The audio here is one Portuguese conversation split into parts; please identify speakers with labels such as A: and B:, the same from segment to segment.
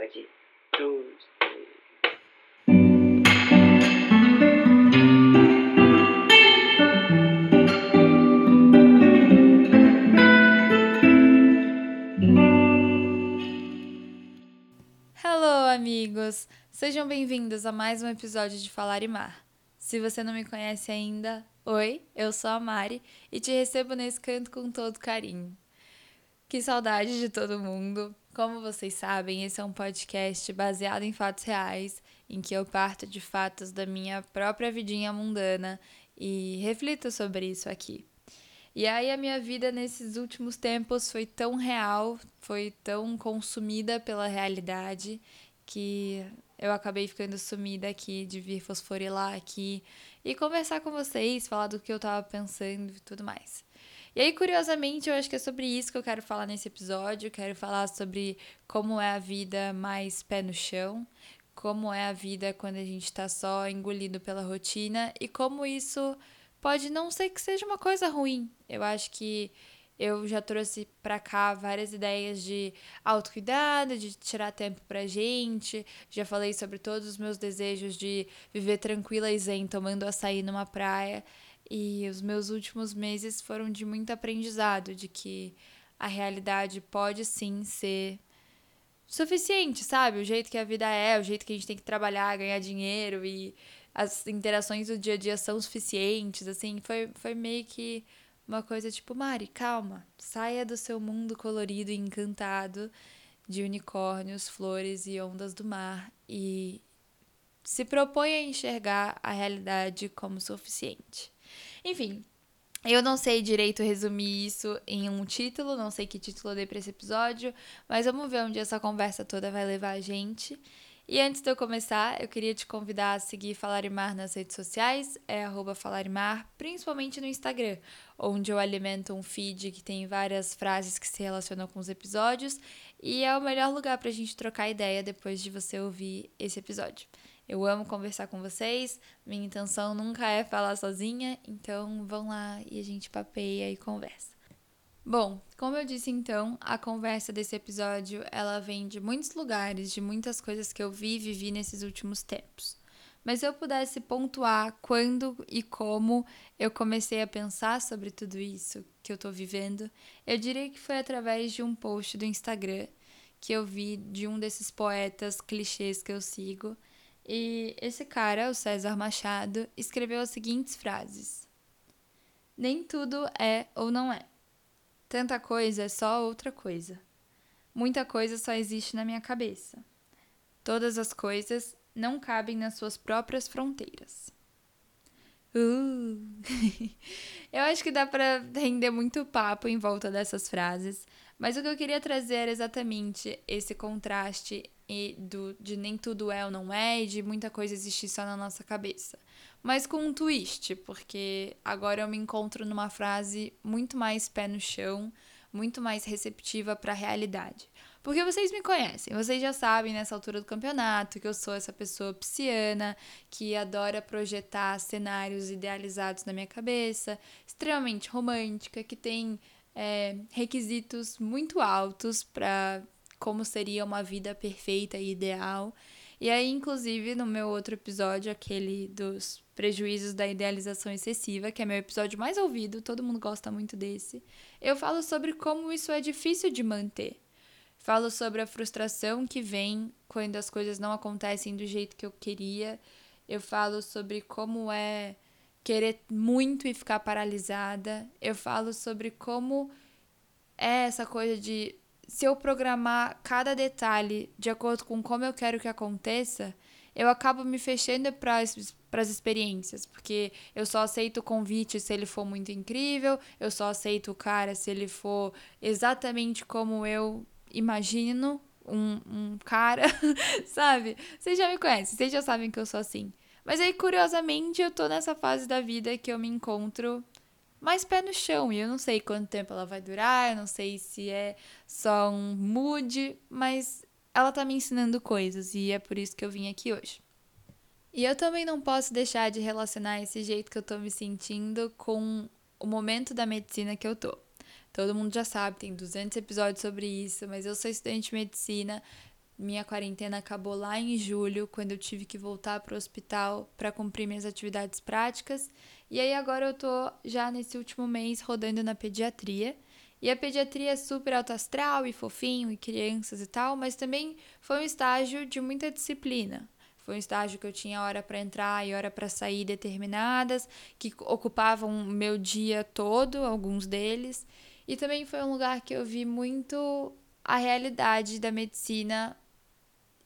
A: Pode. Dois.
B: Hello, amigos! Sejam bem-vindos a mais um episódio de Falar e Mar. Se você não me conhece ainda, oi, eu sou a Mari e te recebo nesse canto com todo carinho. Que saudade de todo mundo! Como vocês sabem, esse é um podcast baseado em fatos reais, em que eu parto de fatos da minha própria vidinha mundana e reflito sobre isso aqui. E aí a minha vida nesses últimos tempos foi tão real, foi tão consumida pela realidade que eu acabei ficando sumida aqui de vir fosforilar aqui e conversar com vocês, falar do que eu tava pensando e tudo mais. E aí, curiosamente, eu acho que é sobre isso que eu quero falar nesse episódio. Eu quero falar sobre como é a vida mais pé no chão, como é a vida quando a gente tá só engolido pela rotina e como isso pode não ser que seja uma coisa ruim. Eu acho que eu já trouxe para cá várias ideias de autocuidado, de tirar tempo pra gente. Já falei sobre todos os meus desejos de viver tranquila e zen, tomando açaí numa praia. E os meus últimos meses foram de muito aprendizado, de que a realidade pode sim ser suficiente, sabe? O jeito que a vida é, o jeito que a gente tem que trabalhar, ganhar dinheiro e as interações do dia a dia são suficientes, assim, foi, foi meio que uma coisa tipo, Mari, calma, saia do seu mundo colorido e encantado de unicórnios, flores e ondas do mar e se propõe a enxergar a realidade como suficiente. Enfim, eu não sei direito resumir isso em um título, não sei que título eu dei para esse episódio, mas vamos ver onde essa conversa toda vai levar a gente. E antes de eu começar, eu queria te convidar a seguir Falarimar nas redes sociais, é Falarimar, principalmente no Instagram, onde eu alimento um feed que tem várias frases que se relacionam com os episódios e é o melhor lugar para a gente trocar ideia depois de você ouvir esse episódio. Eu amo conversar com vocês, minha intenção nunca é falar sozinha, então vão lá e a gente papeia e conversa. Bom, como eu disse então, a conversa desse episódio, ela vem de muitos lugares, de muitas coisas que eu vi e vivi nesses últimos tempos. Mas se eu pudesse pontuar quando e como eu comecei a pensar sobre tudo isso que eu tô vivendo, eu diria que foi através de um post do Instagram que eu vi de um desses poetas clichês que eu sigo. E esse cara, o César Machado, escreveu as seguintes frases: Nem tudo é ou não é. Tanta coisa é só outra coisa. Muita coisa só existe na minha cabeça. Todas as coisas não cabem nas suas próprias fronteiras. Uh. eu acho que dá para render muito papo em volta dessas frases, mas o que eu queria trazer era exatamente esse contraste e do, de nem tudo é ou não é, e de muita coisa existir só na nossa cabeça mas com um twist, porque agora eu me encontro numa frase muito mais pé no chão, muito mais receptiva para a realidade. Porque vocês me conhecem, vocês já sabem nessa altura do campeonato que eu sou essa pessoa pisciana, que adora projetar cenários idealizados na minha cabeça, extremamente romântica, que tem é, requisitos muito altos para como seria uma vida perfeita e ideal. E aí, inclusive, no meu outro episódio, aquele dos prejuízos da idealização excessiva, que é meu episódio mais ouvido, todo mundo gosta muito desse, eu falo sobre como isso é difícil de manter. Falo sobre a frustração que vem quando as coisas não acontecem do jeito que eu queria. Eu falo sobre como é querer muito e ficar paralisada. Eu falo sobre como é essa coisa de se eu programar cada detalhe de acordo com como eu quero que aconteça, eu acabo me fechando para as experiências, porque eu só aceito o convite se ele for muito incrível, eu só aceito o cara se ele for exatamente como eu imagino um, um cara, sabe? Vocês já me conhecem, vocês já sabem que eu sou assim. Mas aí, curiosamente, eu tô nessa fase da vida que eu me encontro mais pé no chão. E eu não sei quanto tempo ela vai durar, eu não sei se é só um mood, mas ela tá me ensinando coisas e é por isso que eu vim aqui hoje. E eu também não posso deixar de relacionar esse jeito que eu tô me sentindo com o momento da medicina que eu tô. Todo mundo já sabe, tem 200 episódios sobre isso, mas eu sou estudante de medicina Minha quarentena acabou lá em julho, quando eu tive que voltar para o hospital para cumprir minhas atividades práticas. E aí agora eu tô já nesse último mês rodando na pediatria. E a pediatria é super alto astral e fofinho e crianças e tal, mas também foi um estágio de muita disciplina. Foi um estágio que eu tinha hora para entrar e hora para sair determinadas, que ocupavam meu dia todo, alguns deles. E também foi um lugar que eu vi muito a realidade da medicina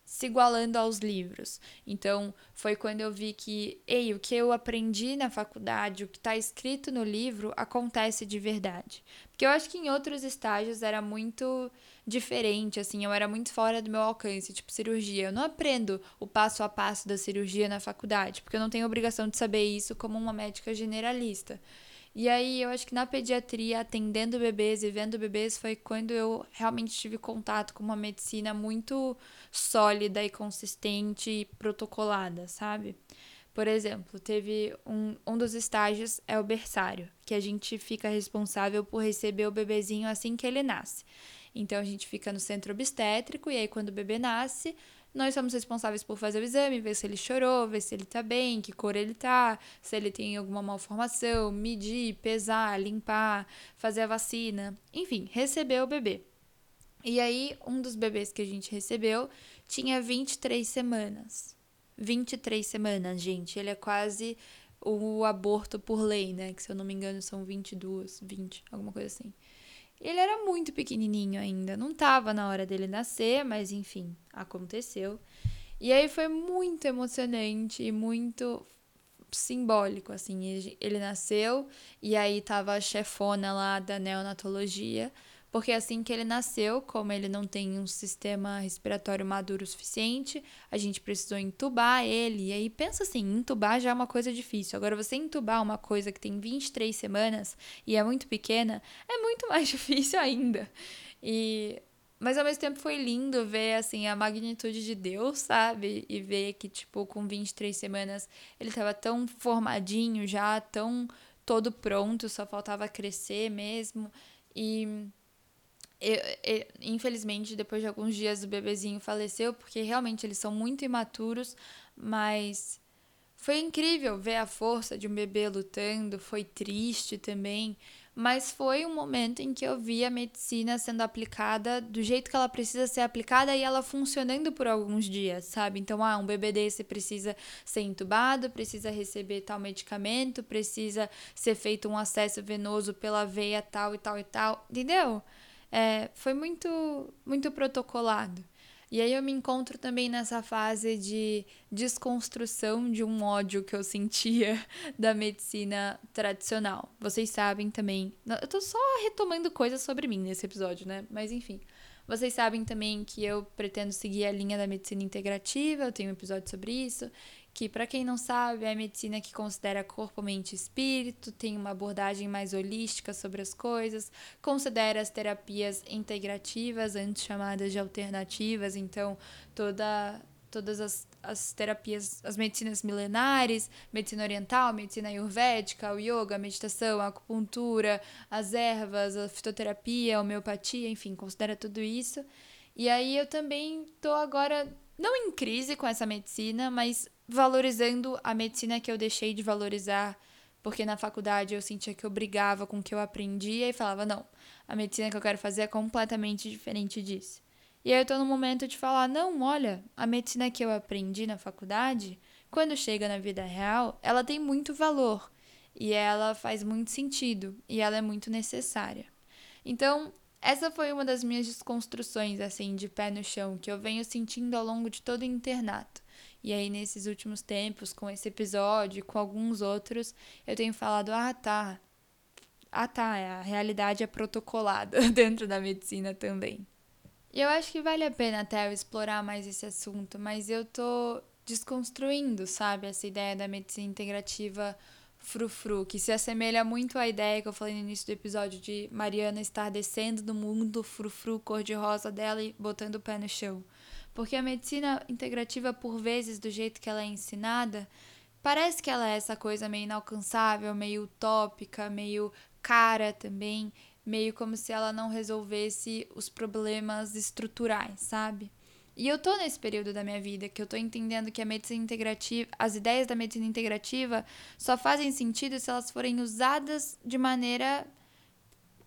B: se igualando aos livros. Então, foi quando eu vi que, ei, o que eu aprendi na faculdade, o que está escrito no livro, acontece de verdade. Porque eu acho que em outros estágios era muito diferente, assim, eu era muito fora do meu alcance, tipo cirurgia. Eu não aprendo o passo a passo da cirurgia na faculdade, porque eu não tenho obrigação de saber isso como uma médica generalista. E aí eu acho que na pediatria, atendendo bebês e vendo bebês, foi quando eu realmente tive contato com uma medicina muito sólida e consistente e protocolada, sabe? Por exemplo, teve um, um dos estágios é o berçário, que a gente fica responsável por receber o bebezinho assim que ele nasce. Então a gente fica no centro obstétrico e aí quando o bebê nasce, nós somos responsáveis por fazer o exame, ver se ele chorou, ver se ele tá bem, que cor ele tá, se ele tem alguma malformação, medir, pesar, limpar, fazer a vacina, enfim, receber o bebê. E aí, um dos bebês que a gente recebeu tinha 23 semanas. 23 semanas, gente. Ele é quase o aborto por lei, né? Que se eu não me engano são 22, 20, alguma coisa assim. Ele era muito pequenininho ainda, não estava na hora dele nascer, mas enfim, aconteceu. E aí foi muito emocionante e muito simbólico, assim. Ele nasceu e aí tava a chefona lá da neonatologia porque assim que ele nasceu, como ele não tem um sistema respiratório maduro o suficiente, a gente precisou entubar ele. E aí pensa assim, entubar já é uma coisa difícil. Agora você entubar uma coisa que tem 23 semanas e é muito pequena, é muito mais difícil ainda. E mas ao mesmo tempo foi lindo ver assim a magnitude de Deus, sabe? E ver que tipo com 23 semanas ele estava tão formadinho já, tão todo pronto, só faltava crescer mesmo. E eu, eu, infelizmente, depois de alguns dias o bebezinho faleceu, porque realmente eles são muito imaturos, mas foi incrível ver a força de um bebê lutando, foi triste também, mas foi um momento em que eu vi a medicina sendo aplicada do jeito que ela precisa ser aplicada e ela funcionando por alguns dias, sabe? Então, ah, um bebê desse precisa ser entubado, precisa receber tal medicamento, precisa ser feito um acesso venoso pela veia tal e tal e tal, entendeu? É, foi muito, muito protocolado. E aí eu me encontro também nessa fase de desconstrução de um ódio que eu sentia da medicina tradicional. Vocês sabem também. Eu tô só retomando coisas sobre mim nesse episódio, né? Mas enfim. Vocês sabem também que eu pretendo seguir a linha da medicina integrativa, eu tenho um episódio sobre isso que para quem não sabe, é a medicina que considera corpo, mente e espírito, tem uma abordagem mais holística sobre as coisas, considera as terapias integrativas, antes chamadas de alternativas, então toda todas as, as terapias, as medicinas milenares, medicina oriental, medicina ayurvédica, o yoga, a meditação, a acupuntura, as ervas, a fitoterapia, a homeopatia, enfim, considera tudo isso. E aí eu também tô agora não em crise com essa medicina, mas valorizando a medicina que eu deixei de valorizar, porque na faculdade eu sentia que eu brigava com o que eu aprendia e falava, não, a medicina que eu quero fazer é completamente diferente disso. E aí eu tô no momento de falar, não, olha, a medicina que eu aprendi na faculdade, quando chega na vida real, ela tem muito valor e ela faz muito sentido e ela é muito necessária. Então, essa foi uma das minhas desconstruções, assim, de pé no chão, que eu venho sentindo ao longo de todo o internato. E aí, nesses últimos tempos, com esse episódio, com alguns outros, eu tenho falado: ah, tá. Ah, tá, a realidade é protocolada dentro da medicina também. E eu acho que vale a pena até eu explorar mais esse assunto, mas eu tô desconstruindo, sabe, essa ideia da medicina integrativa frufru, que se assemelha muito à ideia que eu falei no início do episódio de Mariana estar descendo do mundo frufru cor-de-rosa dela e botando o pé no chão. Porque a medicina integrativa, por vezes, do jeito que ela é ensinada, parece que ela é essa coisa meio inalcançável, meio utópica, meio cara também, meio como se ela não resolvesse os problemas estruturais, sabe? E eu tô nesse período da minha vida que eu tô entendendo que a medicina integrativa, as ideias da medicina integrativa só fazem sentido se elas forem usadas de maneira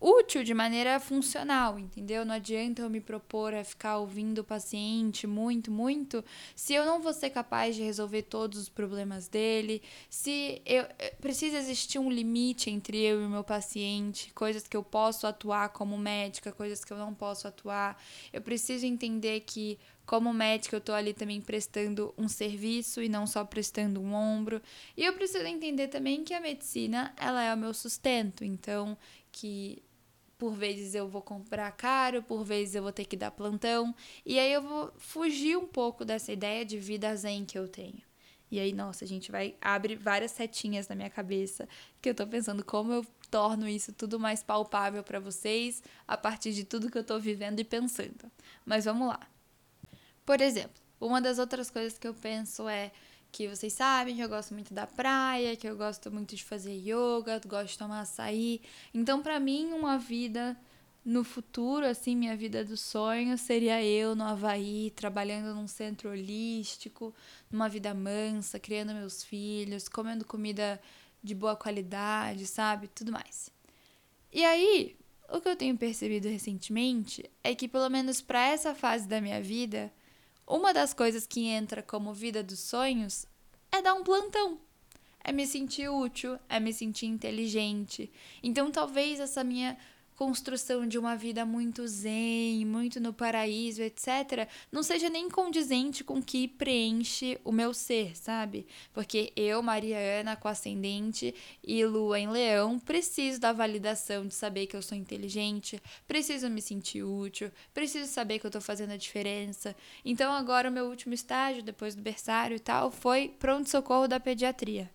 B: útil, de maneira funcional, entendeu? Não adianta eu me propor a ficar ouvindo o paciente muito, muito, se eu não vou ser capaz de resolver todos os problemas dele, se eu precisa existir um limite entre eu e o meu paciente, coisas que eu posso atuar como médica, coisas que eu não posso atuar. Eu preciso entender que como médica, eu tô ali também prestando um serviço e não só prestando um ombro. E eu preciso entender também que a medicina, ela é o meu sustento. Então, que por vezes eu vou comprar caro, por vezes eu vou ter que dar plantão. E aí eu vou fugir um pouco dessa ideia de vida zen que eu tenho. E aí, nossa, a gente vai abre várias setinhas na minha cabeça que eu tô pensando como eu torno isso tudo mais palpável para vocês a partir de tudo que eu tô vivendo e pensando. Mas vamos lá. Por exemplo, uma das outras coisas que eu penso é que vocês sabem que eu gosto muito da praia, que eu gosto muito de fazer yoga, gosto de tomar açaí. Então, para mim, uma vida no futuro, assim, minha vida dos sonhos seria eu no Havaí, trabalhando num centro holístico, numa vida mansa, criando meus filhos, comendo comida de boa qualidade, sabe? Tudo mais. E aí, o que eu tenho percebido recentemente é que, pelo menos para essa fase da minha vida, uma das coisas que entra como vida dos sonhos é dar um plantão. É me sentir útil, é me sentir inteligente. Então, talvez essa minha construção de uma vida muito zen, muito no paraíso, etc., não seja nem condizente com o que preenche o meu ser, sabe? Porque eu, Mariana, com ascendente e lua em leão, preciso da validação de saber que eu sou inteligente, preciso me sentir útil, preciso saber que eu tô fazendo a diferença. Então, agora, o meu último estágio, depois do berçário e tal, foi pronto-socorro da pediatria.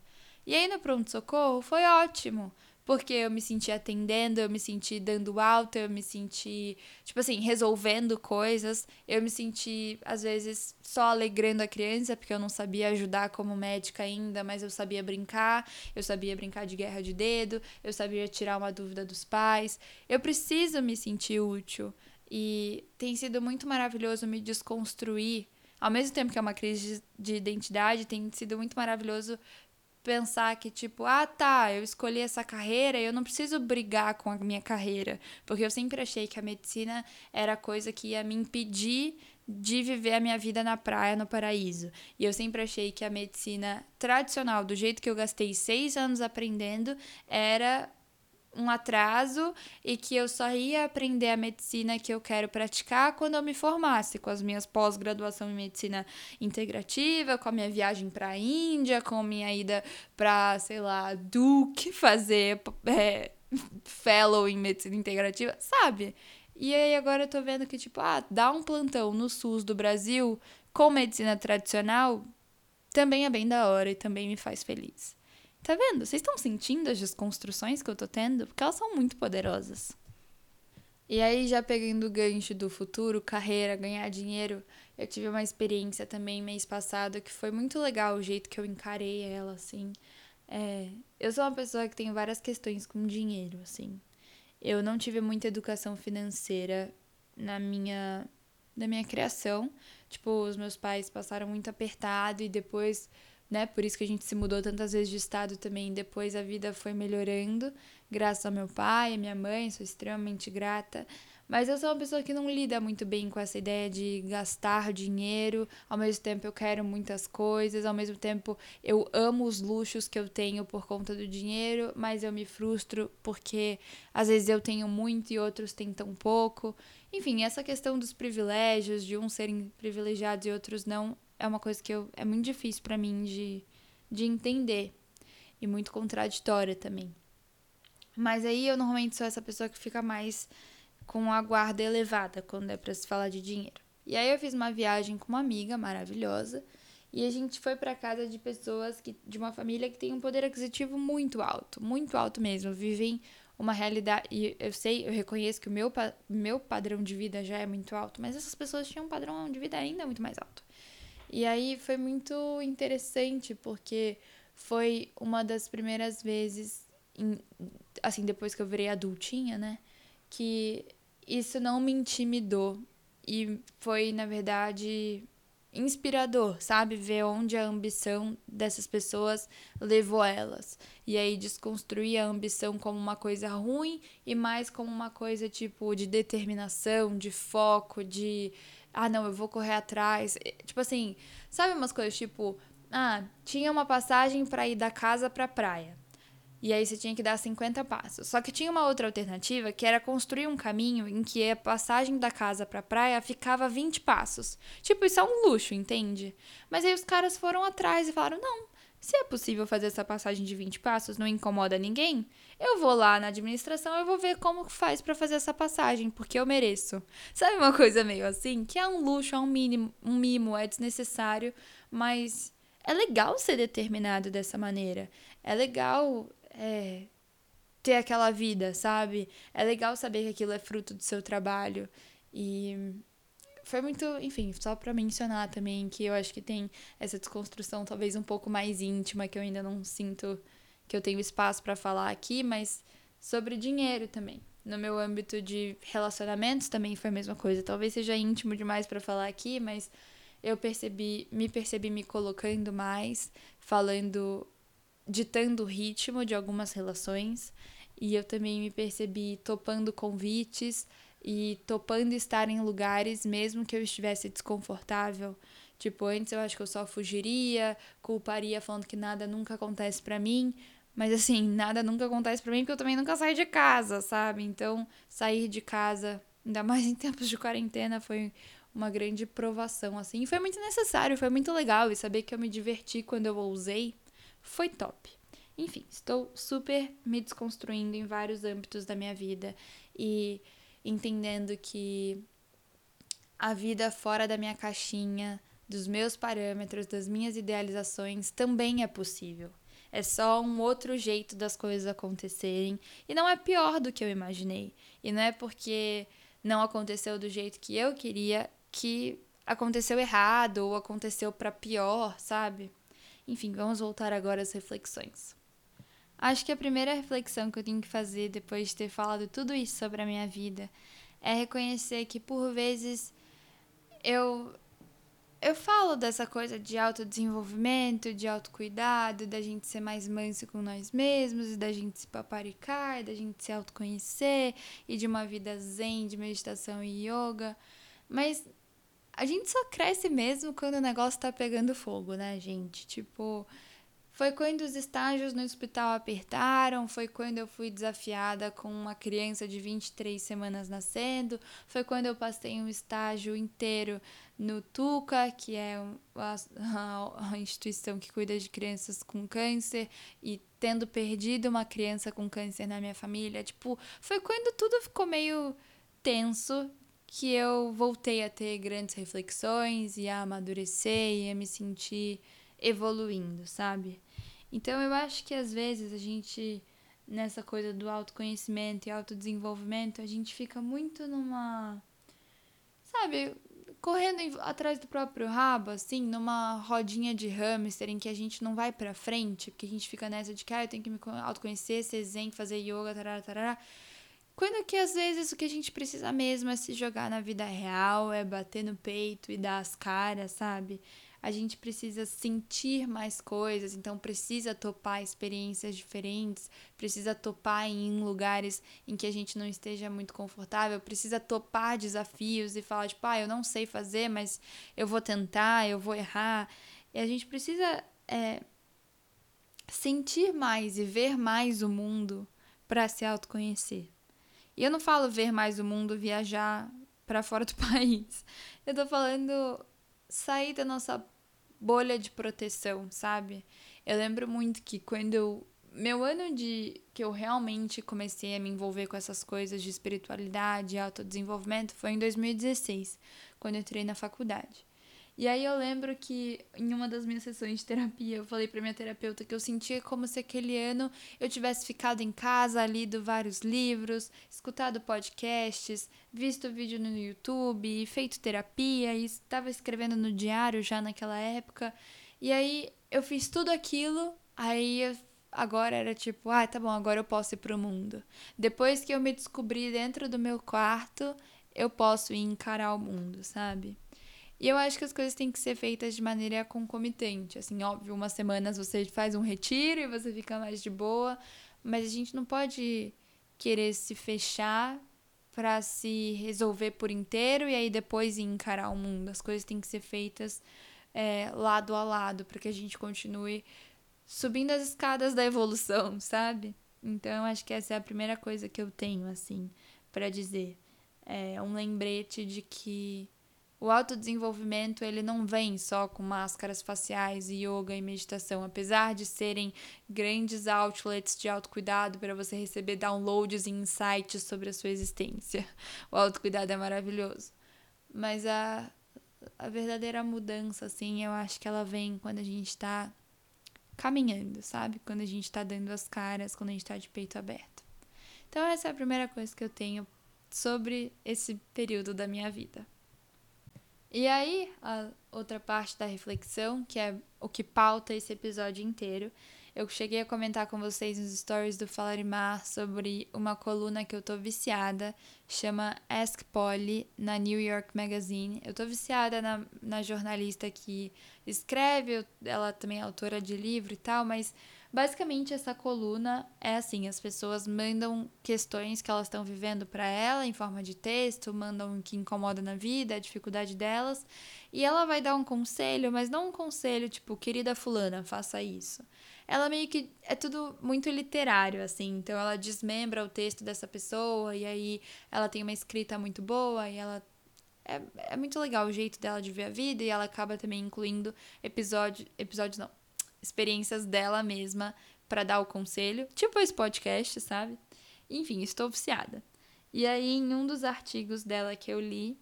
B: E aí, no pronto-socorro, foi ótimo porque eu me senti atendendo, eu me senti dando alta, eu me senti, tipo assim, resolvendo coisas. Eu me senti, às vezes, só alegrando a criança, porque eu não sabia ajudar como médica ainda, mas eu sabia brincar, eu sabia brincar de guerra de dedo, eu sabia tirar uma dúvida dos pais. Eu preciso me sentir útil. E tem sido muito maravilhoso me desconstruir. Ao mesmo tempo que é uma crise de identidade, tem sido muito maravilhoso pensar que, tipo, ah, tá, eu escolhi essa carreira eu não preciso brigar com a minha carreira. Porque eu sempre achei que a medicina era coisa que ia me impedir de viver a minha vida na praia, no paraíso. E eu sempre achei que a medicina tradicional, do jeito que eu gastei seis anos aprendendo, era um atraso e que eu só ia aprender a medicina que eu quero praticar quando eu me formasse, com as minhas pós-graduação em medicina integrativa, com a minha viagem para a Índia, com a minha ida para, sei lá, Duke fazer é, fellow em medicina integrativa, sabe? E aí agora eu tô vendo que, tipo, ah, dar um plantão no SUS do Brasil com medicina tradicional também é bem da hora e também me faz feliz. Tá vendo? Vocês estão sentindo as desconstruções que eu tô tendo? Porque elas são muito poderosas. E aí, já pegando o gancho do futuro, carreira, ganhar dinheiro, eu tive uma experiência também mês passado que foi muito legal o jeito que eu encarei ela, assim. É, eu sou uma pessoa que tem várias questões com dinheiro, assim. Eu não tive muita educação financeira na minha, na minha criação. Tipo, os meus pais passaram muito apertado e depois né? Por isso que a gente se mudou tantas vezes de estado também. Depois a vida foi melhorando, graças ao meu pai, à minha mãe, sou extremamente grata. Mas eu sou uma pessoa que não lida muito bem com essa ideia de gastar dinheiro, ao mesmo tempo eu quero muitas coisas, ao mesmo tempo eu amo os luxos que eu tenho por conta do dinheiro, mas eu me frustro porque às vezes eu tenho muito e outros têm tão pouco. Enfim, essa questão dos privilégios, de uns serem privilegiados e outros não, é uma coisa que eu, é muito difícil para mim de, de entender e muito contraditória também. Mas aí eu normalmente sou essa pessoa que fica mais com a guarda elevada quando é para se falar de dinheiro. E aí eu fiz uma viagem com uma amiga maravilhosa e a gente foi para casa de pessoas que de uma família que tem um poder aquisitivo muito alto, muito alto mesmo, vivem uma realidade e eu sei, eu reconheço que o meu meu padrão de vida já é muito alto, mas essas pessoas tinham um padrão de vida ainda muito mais alto. E aí foi muito interessante porque foi uma das primeiras vezes, em, assim, depois que eu virei adultinha, né? Que isso não me intimidou e foi, na verdade, inspirador, sabe? Ver onde a ambição dessas pessoas levou elas. E aí desconstruir a ambição como uma coisa ruim e mais como uma coisa tipo de determinação, de foco, de ah, não, eu vou correr atrás. Tipo assim, sabe umas coisas tipo, ah, tinha uma passagem para ir da casa para praia. E aí você tinha que dar 50 passos. Só que tinha uma outra alternativa que era construir um caminho em que a passagem da casa para praia ficava 20 passos. Tipo, isso é um luxo, entende? Mas aí os caras foram atrás e falaram: "Não, se é possível fazer essa passagem de 20 passos, não incomoda ninguém, eu vou lá na administração e vou ver como faz para fazer essa passagem, porque eu mereço. Sabe uma coisa meio assim? Que é um luxo, é um mínimo, um mimo, é desnecessário, mas é legal ser determinado dessa maneira. É legal é, ter aquela vida, sabe? É legal saber que aquilo é fruto do seu trabalho. E foi muito, enfim, só para mencionar também que eu acho que tem essa desconstrução talvez um pouco mais íntima que eu ainda não sinto que eu tenho espaço para falar aqui, mas sobre dinheiro também. No meu âmbito de relacionamentos também foi a mesma coisa. Talvez seja íntimo demais para falar aqui, mas eu percebi, me percebi me colocando mais, falando ditando o ritmo de algumas relações e eu também me percebi topando convites e topando estar em lugares mesmo que eu estivesse desconfortável. Tipo, antes eu acho que eu só fugiria, culparia falando que nada nunca acontece para mim, mas assim, nada nunca acontece para mim porque eu também nunca saio de casa, sabe? Então, sair de casa, ainda mais em tempos de quarentena, foi uma grande provação assim. E foi muito necessário, foi muito legal e saber que eu me diverti quando eu usei foi top. Enfim, estou super me desconstruindo em vários âmbitos da minha vida e entendendo que a vida fora da minha caixinha, dos meus parâmetros, das minhas idealizações também é possível. É só um outro jeito das coisas acontecerem e não é pior do que eu imaginei. E não é porque não aconteceu do jeito que eu queria que aconteceu errado ou aconteceu para pior, sabe? Enfim, vamos voltar agora às reflexões. Acho que a primeira reflexão que eu tenho que fazer depois de ter falado tudo isso sobre a minha vida é reconhecer que por vezes eu eu falo dessa coisa de autodesenvolvimento, de autocuidado, da gente ser mais manso com nós mesmos, da gente se paparicar, da gente se autoconhecer e de uma vida zen, de meditação e yoga. Mas a gente só cresce mesmo quando o negócio tá pegando fogo, né, gente? Tipo, foi quando os estágios no hospital apertaram, foi quando eu fui desafiada com uma criança de 23 semanas nascendo, foi quando eu passei um estágio inteiro no TUCA, que é a, a, a instituição que cuida de crianças com câncer, e tendo perdido uma criança com câncer na minha família. Tipo, foi quando tudo ficou meio tenso que eu voltei a ter grandes reflexões e a amadurecer e a me sentir evoluindo, sabe? Então eu acho que às vezes a gente nessa coisa do autoconhecimento e autodesenvolvimento, a gente fica muito numa sabe, correndo atrás do próprio rabo, assim, numa rodinha de hamster em que a gente não vai para frente, porque a gente fica nessa de que ah, eu tenho que me autoconhecer, ser zen, fazer yoga, tarará, tarará. Quando que às vezes o que a gente precisa mesmo é se jogar na vida real, é bater no peito e dar as caras, sabe? A gente precisa sentir mais coisas, então precisa topar experiências diferentes, precisa topar em lugares em que a gente não esteja muito confortável, precisa topar desafios e falar, tipo, ah, eu não sei fazer, mas eu vou tentar, eu vou errar. E a gente precisa é, sentir mais e ver mais o mundo para se autoconhecer. E eu não falo ver mais o mundo, viajar para fora do país. Eu tô falando sair da nossa bolha de proteção, sabe? Eu lembro muito que quando eu meu ano de que eu realmente comecei a me envolver com essas coisas de espiritualidade e autodesenvolvimento foi em 2016, quando eu entrei na faculdade. E aí eu lembro que em uma das minhas sessões de terapia, eu falei para minha terapeuta que eu sentia como se aquele ano eu tivesse ficado em casa, lido vários livros, escutado podcasts, visto vídeo no YouTube, feito terapia e estava escrevendo no diário já naquela época. E aí eu fiz tudo aquilo, aí agora era tipo, ah, tá bom, agora eu posso ir pro mundo. Depois que eu me descobri dentro do meu quarto, eu posso encarar o mundo, sabe? E eu acho que as coisas têm que ser feitas de maneira concomitante. Assim, óbvio, umas semanas você faz um retiro e você fica mais de boa, mas a gente não pode querer se fechar para se resolver por inteiro e aí depois encarar o mundo. As coisas têm que ser feitas é, lado a lado para que a gente continue subindo as escadas da evolução, sabe? Então, acho que essa é a primeira coisa que eu tenho, assim, para dizer. É um lembrete de que o autodesenvolvimento ele não vem só com máscaras faciais, yoga e meditação, apesar de serem grandes outlets de autocuidado para você receber downloads e insights sobre a sua existência. O autocuidado é maravilhoso. Mas a, a verdadeira mudança, assim, eu acho que ela vem quando a gente está caminhando, sabe? Quando a gente está dando as caras, quando a gente está de peito aberto. Então, essa é a primeira coisa que eu tenho sobre esse período da minha vida. E aí, a outra parte da reflexão, que é o que pauta esse episódio inteiro, eu cheguei a comentar com vocês nos stories do Falarimar sobre uma coluna que eu tô viciada, chama Ask Polly, na New York Magazine. Eu tô viciada na, na jornalista que escreve, ela também é autora de livro e tal, mas Basicamente, essa coluna é assim: as pessoas mandam questões que elas estão vivendo para ela em forma de texto, mandam o que incomoda na vida, a dificuldade delas, e ela vai dar um conselho, mas não um conselho tipo, querida Fulana, faça isso. Ela meio que é tudo muito literário, assim, então ela desmembra o texto dessa pessoa, e aí ela tem uma escrita muito boa, e ela é, é muito legal o jeito dela de ver a vida e ela acaba também incluindo episódio, episódios não, experiências dela mesma para dar o conselho, tipo esse podcast, sabe? Enfim, estou viciada. E aí, em um dos artigos dela que eu li,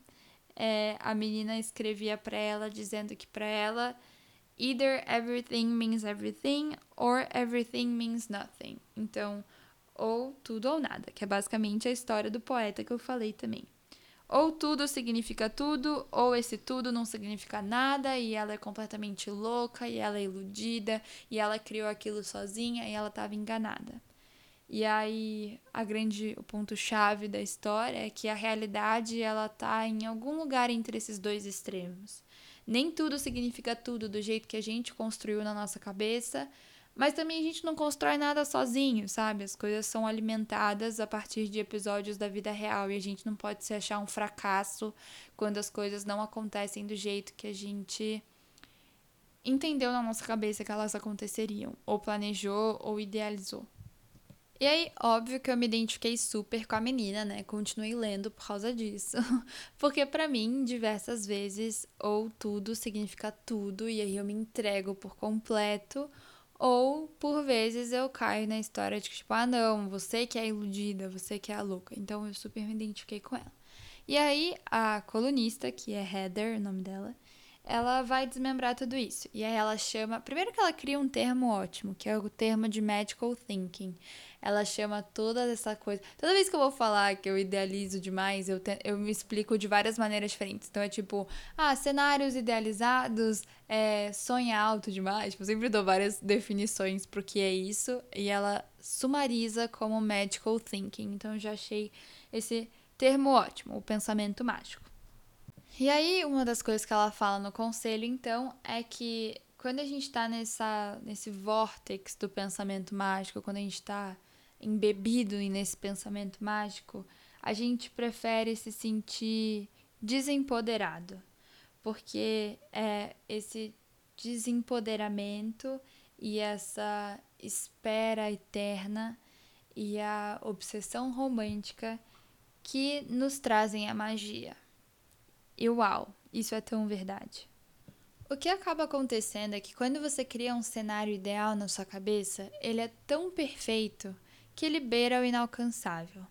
B: é, a menina escrevia para ela dizendo que para ela either everything means everything or everything means nothing. Então, ou tudo ou nada, que é basicamente a história do poeta que eu falei também. Ou tudo significa tudo, ou esse tudo não significa nada, e ela é completamente louca, e ela é iludida, e ela criou aquilo sozinha e ela estava enganada. E aí a grande o ponto chave da história é que a realidade ela tá em algum lugar entre esses dois extremos. Nem tudo significa tudo do jeito que a gente construiu na nossa cabeça, mas também a gente não constrói nada sozinho, sabe? As coisas são alimentadas a partir de episódios da vida real e a gente não pode se achar um fracasso quando as coisas não acontecem do jeito que a gente entendeu na nossa cabeça que elas aconteceriam, ou planejou ou idealizou. E aí, óbvio que eu me identifiquei super com a menina, né? Continuei lendo por causa disso. Porque para mim, diversas vezes, ou tudo significa tudo, e aí eu me entrego por completo, ou, por vezes, eu caio na história de que, tipo, ah, não, você que é iludida, você que é a louca. Então, eu super me identifiquei com ela. E aí, a colunista, que é Heather, o nome dela, ela vai desmembrar tudo isso. E aí ela chama. Primeiro que ela cria um termo ótimo, que é o termo de medical thinking. Ela chama toda essa coisa. Toda vez que eu vou falar que eu idealizo demais, eu, te, eu me explico de várias maneiras diferentes. Então é tipo, ah, cenários idealizados, é, sonha alto demais. Tipo, eu sempre dou várias definições pro que é isso. E ela sumariza como medical thinking. Então eu já achei esse termo ótimo, o pensamento mágico. E aí, uma das coisas que ela fala no conselho, então, é que quando a gente está nesse vórtex do pensamento mágico, quando a gente está embebido nesse pensamento mágico, a gente prefere se sentir desempoderado, porque é esse desempoderamento e essa espera eterna e a obsessão romântica que nos trazem a magia. E uau, isso é tão verdade. O que acaba acontecendo é que quando você cria um cenário ideal na sua cabeça, ele é tão perfeito que ele beira o inalcançável.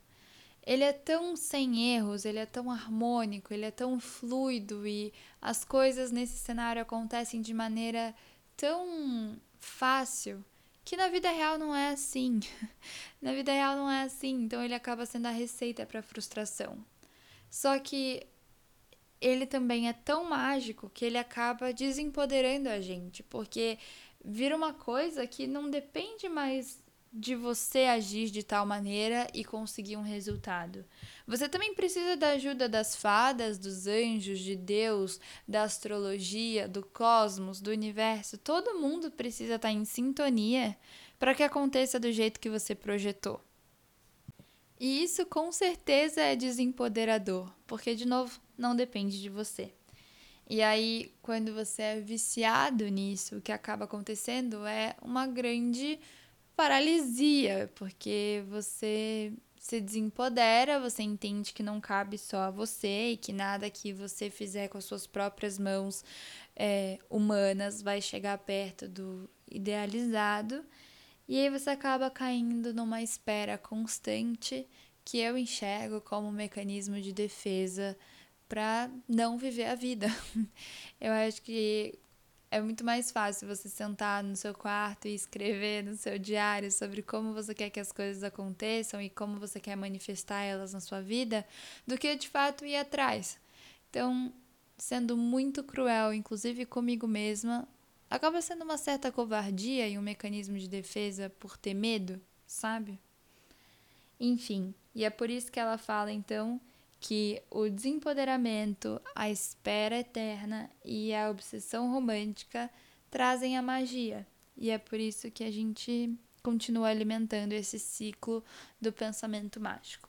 B: Ele é tão sem erros, ele é tão harmônico, ele é tão fluido e as coisas nesse cenário acontecem de maneira tão fácil que na vida real não é assim. na vida real não é assim, então ele acaba sendo a receita para frustração. Só que ele também é tão mágico que ele acaba desempoderando a gente, porque vira uma coisa que não depende mais de você agir de tal maneira e conseguir um resultado. Você também precisa da ajuda das fadas, dos anjos, de Deus, da astrologia, do cosmos, do universo. Todo mundo precisa estar em sintonia para que aconteça do jeito que você projetou. E isso com certeza é desempoderador, porque, de novo, não depende de você. E aí, quando você é viciado nisso, o que acaba acontecendo é uma grande paralisia, porque você se desempodera, você entende que não cabe só a você e que nada que você fizer com as suas próprias mãos é, humanas vai chegar perto do idealizado. E aí você acaba caindo numa espera constante que eu enxergo como um mecanismo de defesa para não viver a vida. Eu acho que é muito mais fácil você sentar no seu quarto e escrever no seu diário sobre como você quer que as coisas aconteçam e como você quer manifestar elas na sua vida, do que de fato ir atrás. Então, sendo muito cruel, inclusive comigo mesma, acaba sendo uma certa covardia e um mecanismo de defesa por ter medo, sabe? Enfim, e é por isso que ela fala então que o desempoderamento, a espera eterna e a obsessão romântica trazem a magia. E é por isso que a gente continua alimentando esse ciclo do pensamento mágico.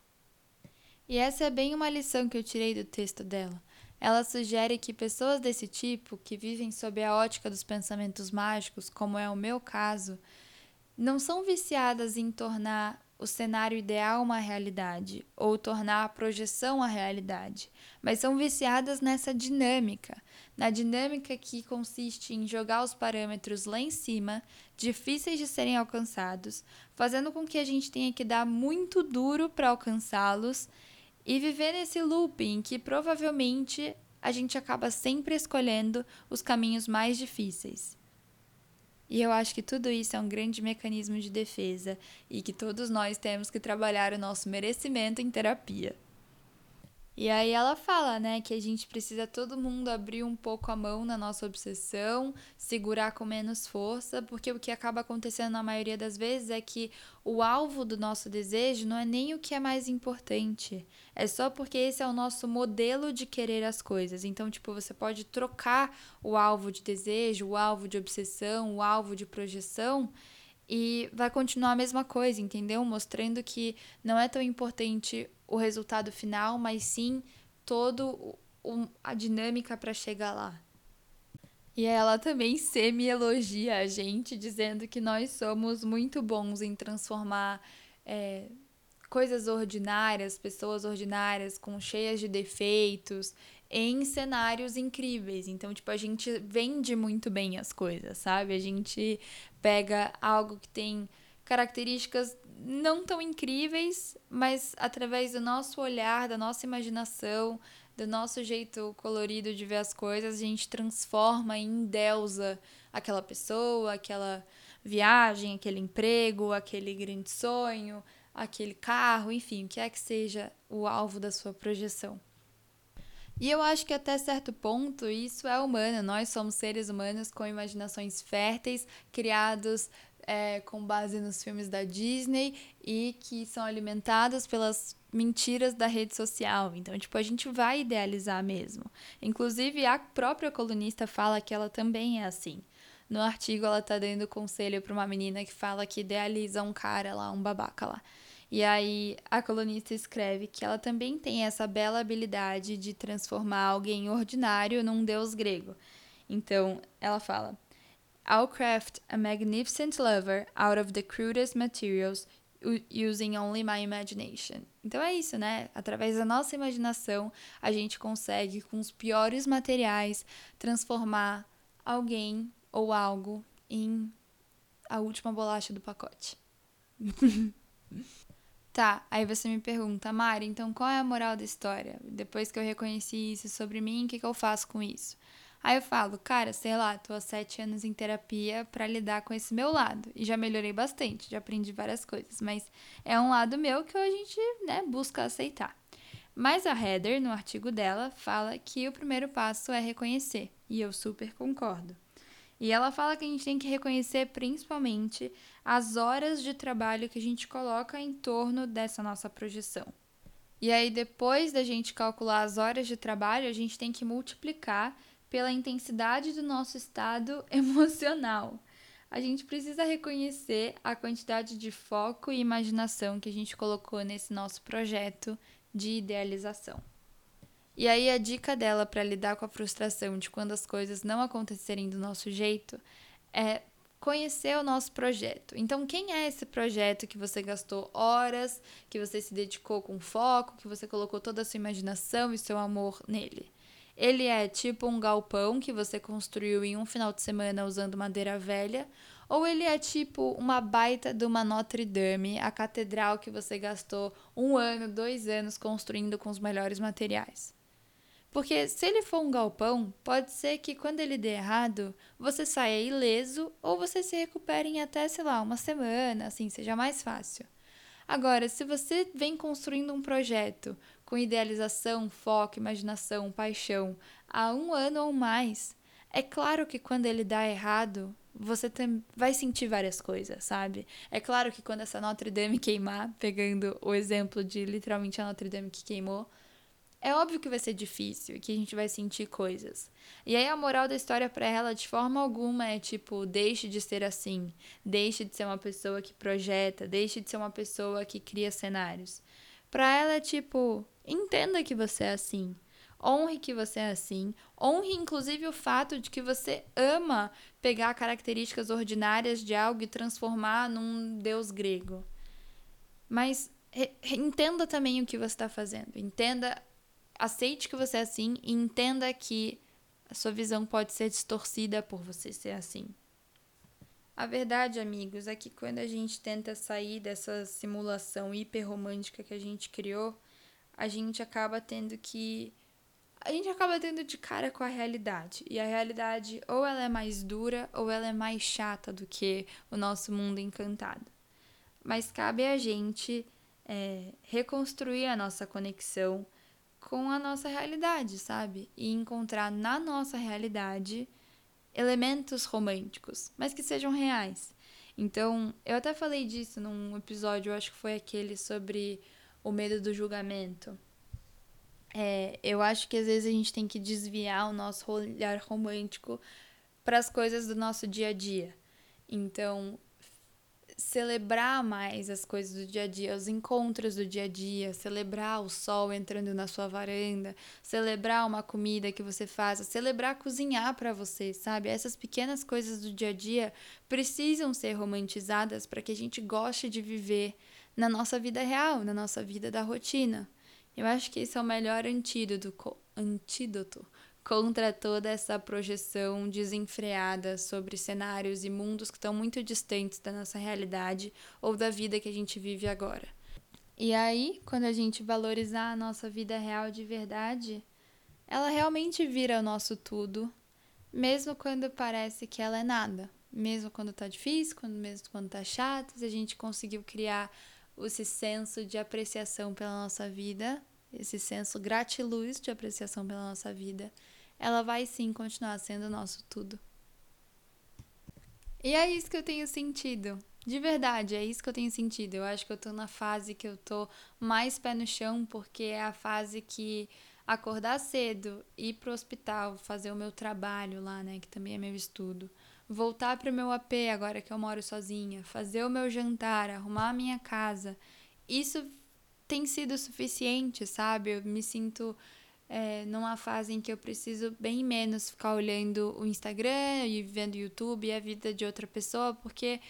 B: E essa é bem uma lição que eu tirei do texto dela. Ela sugere que pessoas desse tipo, que vivem sob a ótica dos pensamentos mágicos, como é o meu caso, não são viciadas em tornar o cenário ideal uma realidade ou tornar a projeção a realidade, mas são viciadas nessa dinâmica, na dinâmica que consiste em jogar os parâmetros lá em cima, difíceis de serem alcançados, fazendo com que a gente tenha que dar muito duro para alcançá-los e viver nesse loop em que provavelmente a gente acaba sempre escolhendo os caminhos mais difíceis. E eu acho que tudo isso é um grande mecanismo de defesa e que todos nós temos que trabalhar o nosso merecimento em terapia. E aí ela fala, né, que a gente precisa todo mundo abrir um pouco a mão na nossa obsessão, segurar com menos força, porque o que acaba acontecendo na maioria das vezes é que o alvo do nosso desejo não é nem o que é mais importante. É só porque esse é o nosso modelo de querer as coisas. Então, tipo, você pode trocar o alvo de desejo, o alvo de obsessão, o alvo de projeção e vai continuar a mesma coisa, entendeu? Mostrando que não é tão importante o resultado final, mas sim todo o, a dinâmica para chegar lá. E ela também semi-elogia a gente, dizendo que nós somos muito bons em transformar é, coisas ordinárias, pessoas ordinárias, com cheias de defeitos, em cenários incríveis. Então, tipo, a gente vende muito bem as coisas, sabe? A gente pega algo que tem características não tão incríveis, mas através do nosso olhar, da nossa imaginação, do nosso jeito colorido de ver as coisas, a gente transforma em deusa aquela pessoa, aquela viagem, aquele emprego, aquele grande sonho, aquele carro, enfim, o que é que seja o alvo da sua projeção. E eu acho que até certo ponto isso é humano. Nós somos seres humanos com imaginações férteis, criados é, com base nos filmes da Disney e que são alimentados pelas mentiras da rede social. Então, tipo, a gente vai idealizar mesmo. Inclusive, a própria colunista fala que ela também é assim. No artigo, ela tá dando conselho para uma menina que fala que idealiza um cara lá, um babaca lá. E aí a colunista escreve que ela também tem essa bela habilidade de transformar alguém ordinário num deus grego. Então, ela fala: I'll craft a magnificent lover out of the crudest materials using only my imagination. Então é isso, né? Através da nossa imaginação, a gente consegue, com os piores materiais, transformar alguém ou algo em a última bolacha do pacote. tá, aí você me pergunta, Mari, então qual é a moral da história? Depois que eu reconheci isso sobre mim, o que, que eu faço com isso? Aí eu falo, cara, sei lá, tô há sete anos em terapia para lidar com esse meu lado. E já melhorei bastante, já aprendi várias coisas. Mas é um lado meu que a gente, né, busca aceitar. Mas a Heather, no artigo dela, fala que o primeiro passo é reconhecer. E eu super concordo. E ela fala que a gente tem que reconhecer principalmente as horas de trabalho que a gente coloca em torno dessa nossa projeção. E aí, depois da gente calcular as horas de trabalho, a gente tem que multiplicar pela intensidade do nosso estado emocional. A gente precisa reconhecer a quantidade de foco e imaginação que a gente colocou nesse nosso projeto de idealização. E aí a dica dela para lidar com a frustração de quando as coisas não acontecerem do nosso jeito é conhecer o nosso projeto. Então, quem é esse projeto que você gastou horas, que você se dedicou com foco, que você colocou toda a sua imaginação e seu amor nele? Ele é tipo um galpão que você construiu em um final de semana usando madeira velha, ou ele é tipo uma baita de uma Notre Dame, a catedral que você gastou um ano, dois anos construindo com os melhores materiais. Porque se ele for um galpão, pode ser que quando ele der errado, você saia ileso ou você se recupere em até, sei lá, uma semana, assim, seja mais fácil. Agora, se você vem construindo um projeto com idealização, foco, imaginação, paixão há um ano ou mais, é claro que quando ele dá errado, você tem, vai sentir várias coisas, sabe? É claro que quando essa Notre Dame queimar, pegando o exemplo de literalmente a Notre Dame que queimou, é óbvio que vai ser difícil e que a gente vai sentir coisas. E aí a moral da história para ela de forma alguma é tipo, deixe de ser assim, deixe de ser uma pessoa que projeta, deixe de ser uma pessoa que cria cenários. Para ela é tipo, entenda que você é assim. Honre que você é assim. Honre, inclusive, o fato de que você ama pegar características ordinárias de algo e transformar num deus grego. Mas entenda também o que você está fazendo. Entenda aceite que você é assim e entenda que a sua visão pode ser distorcida por você ser assim. A verdade, amigos, é que quando a gente tenta sair dessa simulação hiperromântica que a gente criou, a gente acaba tendo que a gente acaba tendo de cara com a realidade. E a realidade ou ela é mais dura ou ela é mais chata do que o nosso mundo encantado. Mas cabe a gente é, reconstruir a nossa conexão com a nossa realidade, sabe? E encontrar na nossa realidade elementos românticos, mas que sejam reais. Então, eu até falei disso num episódio, eu acho que foi aquele sobre o medo do julgamento. É, eu acho que às vezes a gente tem que desviar o nosso olhar romântico para as coisas do nosso dia a dia. Então, celebrar mais as coisas do dia a dia, os encontros do dia a dia, celebrar o sol entrando na sua varanda, celebrar uma comida que você faça, celebrar cozinhar para você, sabe? Essas pequenas coisas do dia a dia precisam ser romantizadas para que a gente goste de viver na nossa vida real, na nossa vida da rotina. Eu acho que esse é o melhor antídoto, antídoto contra toda essa projeção desenfreada sobre cenários e mundos que estão muito distantes da nossa realidade ou da vida que a gente vive agora. E aí, quando a gente valorizar a nossa vida real de verdade, ela realmente vira o nosso tudo, mesmo quando parece que ela é nada. Mesmo quando tá difícil, quando, mesmo quando tá chato, se a gente conseguiu criar esse senso de apreciação pela nossa vida, esse senso gratiluz de apreciação pela nossa vida, ela vai sim continuar sendo o nosso tudo. E é isso que eu tenho sentido. De verdade, é isso que eu tenho sentido. Eu acho que eu tô na fase que eu tô mais pé no chão, porque é a fase que acordar cedo, ir pro hospital, fazer o meu trabalho lá, né, que também é meu estudo, voltar pro meu AP agora que eu moro sozinha, fazer o meu jantar, arrumar a minha casa. Isso tem sido suficiente, sabe? Eu me sinto é, numa fase em que eu preciso bem menos ficar olhando o Instagram e vendo o YouTube e a vida de outra pessoa, porque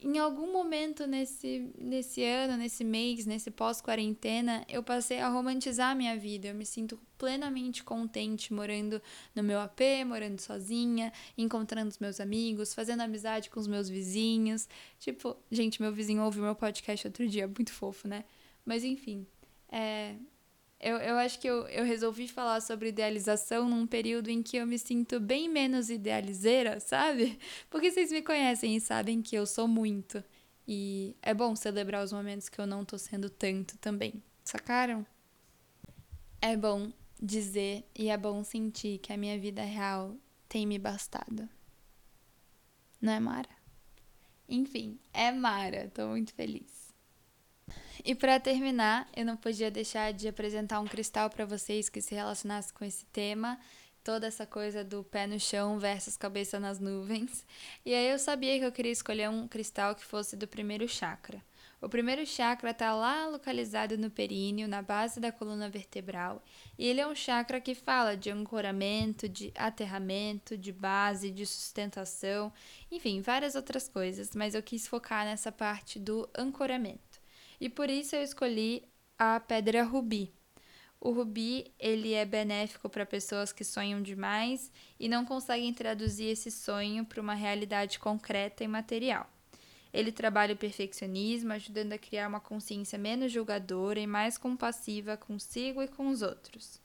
B: em algum momento nesse, nesse ano, nesse mês, nesse pós-quarentena, eu passei a romantizar minha vida. Eu me sinto plenamente contente morando no meu AP, morando sozinha, encontrando os meus amigos, fazendo amizade com os meus vizinhos. Tipo, gente, meu vizinho ouviu meu podcast outro dia, muito fofo, né? Mas enfim, é, eu, eu acho que eu, eu resolvi falar sobre idealização num período em que eu me sinto bem menos idealizeira, sabe? Porque vocês me conhecem e sabem que eu sou muito. E é bom celebrar os momentos que eu não tô sendo tanto também. Sacaram? É bom dizer e é bom sentir que a minha vida real tem me bastado. Não é Mara? Enfim, é Mara. Tô muito feliz. E para terminar, eu não podia deixar de apresentar um cristal para vocês que se relacionasse com esse tema, toda essa coisa do pé no chão versus cabeça nas nuvens. E aí eu sabia que eu queria escolher um cristal que fosse do primeiro chakra. O primeiro chakra está lá localizado no períneo, na base da coluna vertebral, e ele é um chakra que fala de ancoramento, de aterramento, de base, de sustentação, enfim, várias outras coisas, mas eu quis focar nessa parte do ancoramento. E por isso eu escolhi a pedra rubi. O rubi, ele é benéfico para pessoas que sonham demais e não conseguem traduzir esse sonho para uma realidade concreta e material. Ele trabalha o perfeccionismo, ajudando a criar uma consciência menos julgadora e mais compassiva consigo e com os outros.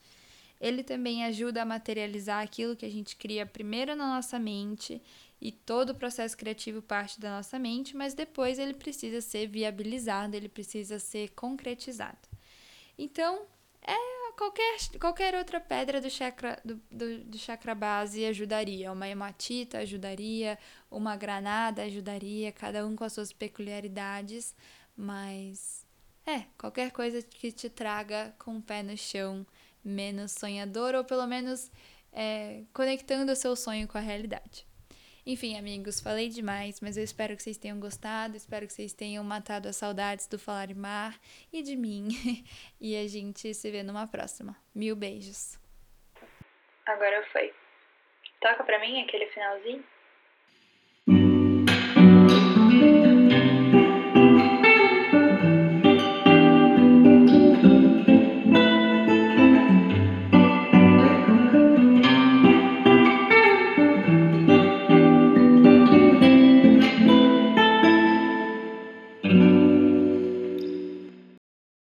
B: Ele também ajuda a materializar aquilo que a gente cria primeiro na nossa mente e todo o processo criativo parte da nossa mente, mas depois ele precisa ser viabilizado, ele precisa ser concretizado. Então, é qualquer, qualquer outra pedra do chakra, do, do, do chakra base ajudaria. Uma hematita ajudaria, uma granada ajudaria, cada um com as suas peculiaridades, mas é, qualquer coisa que te traga com o pé no chão, menos sonhador, ou pelo menos é, conectando o seu sonho com a realidade. Enfim, amigos, falei demais, mas eu espero que vocês tenham gostado, espero que vocês tenham matado as saudades do Falar Mar e de mim. e a gente se vê numa próxima. Mil beijos.
C: Agora foi. Toca pra mim aquele finalzinho.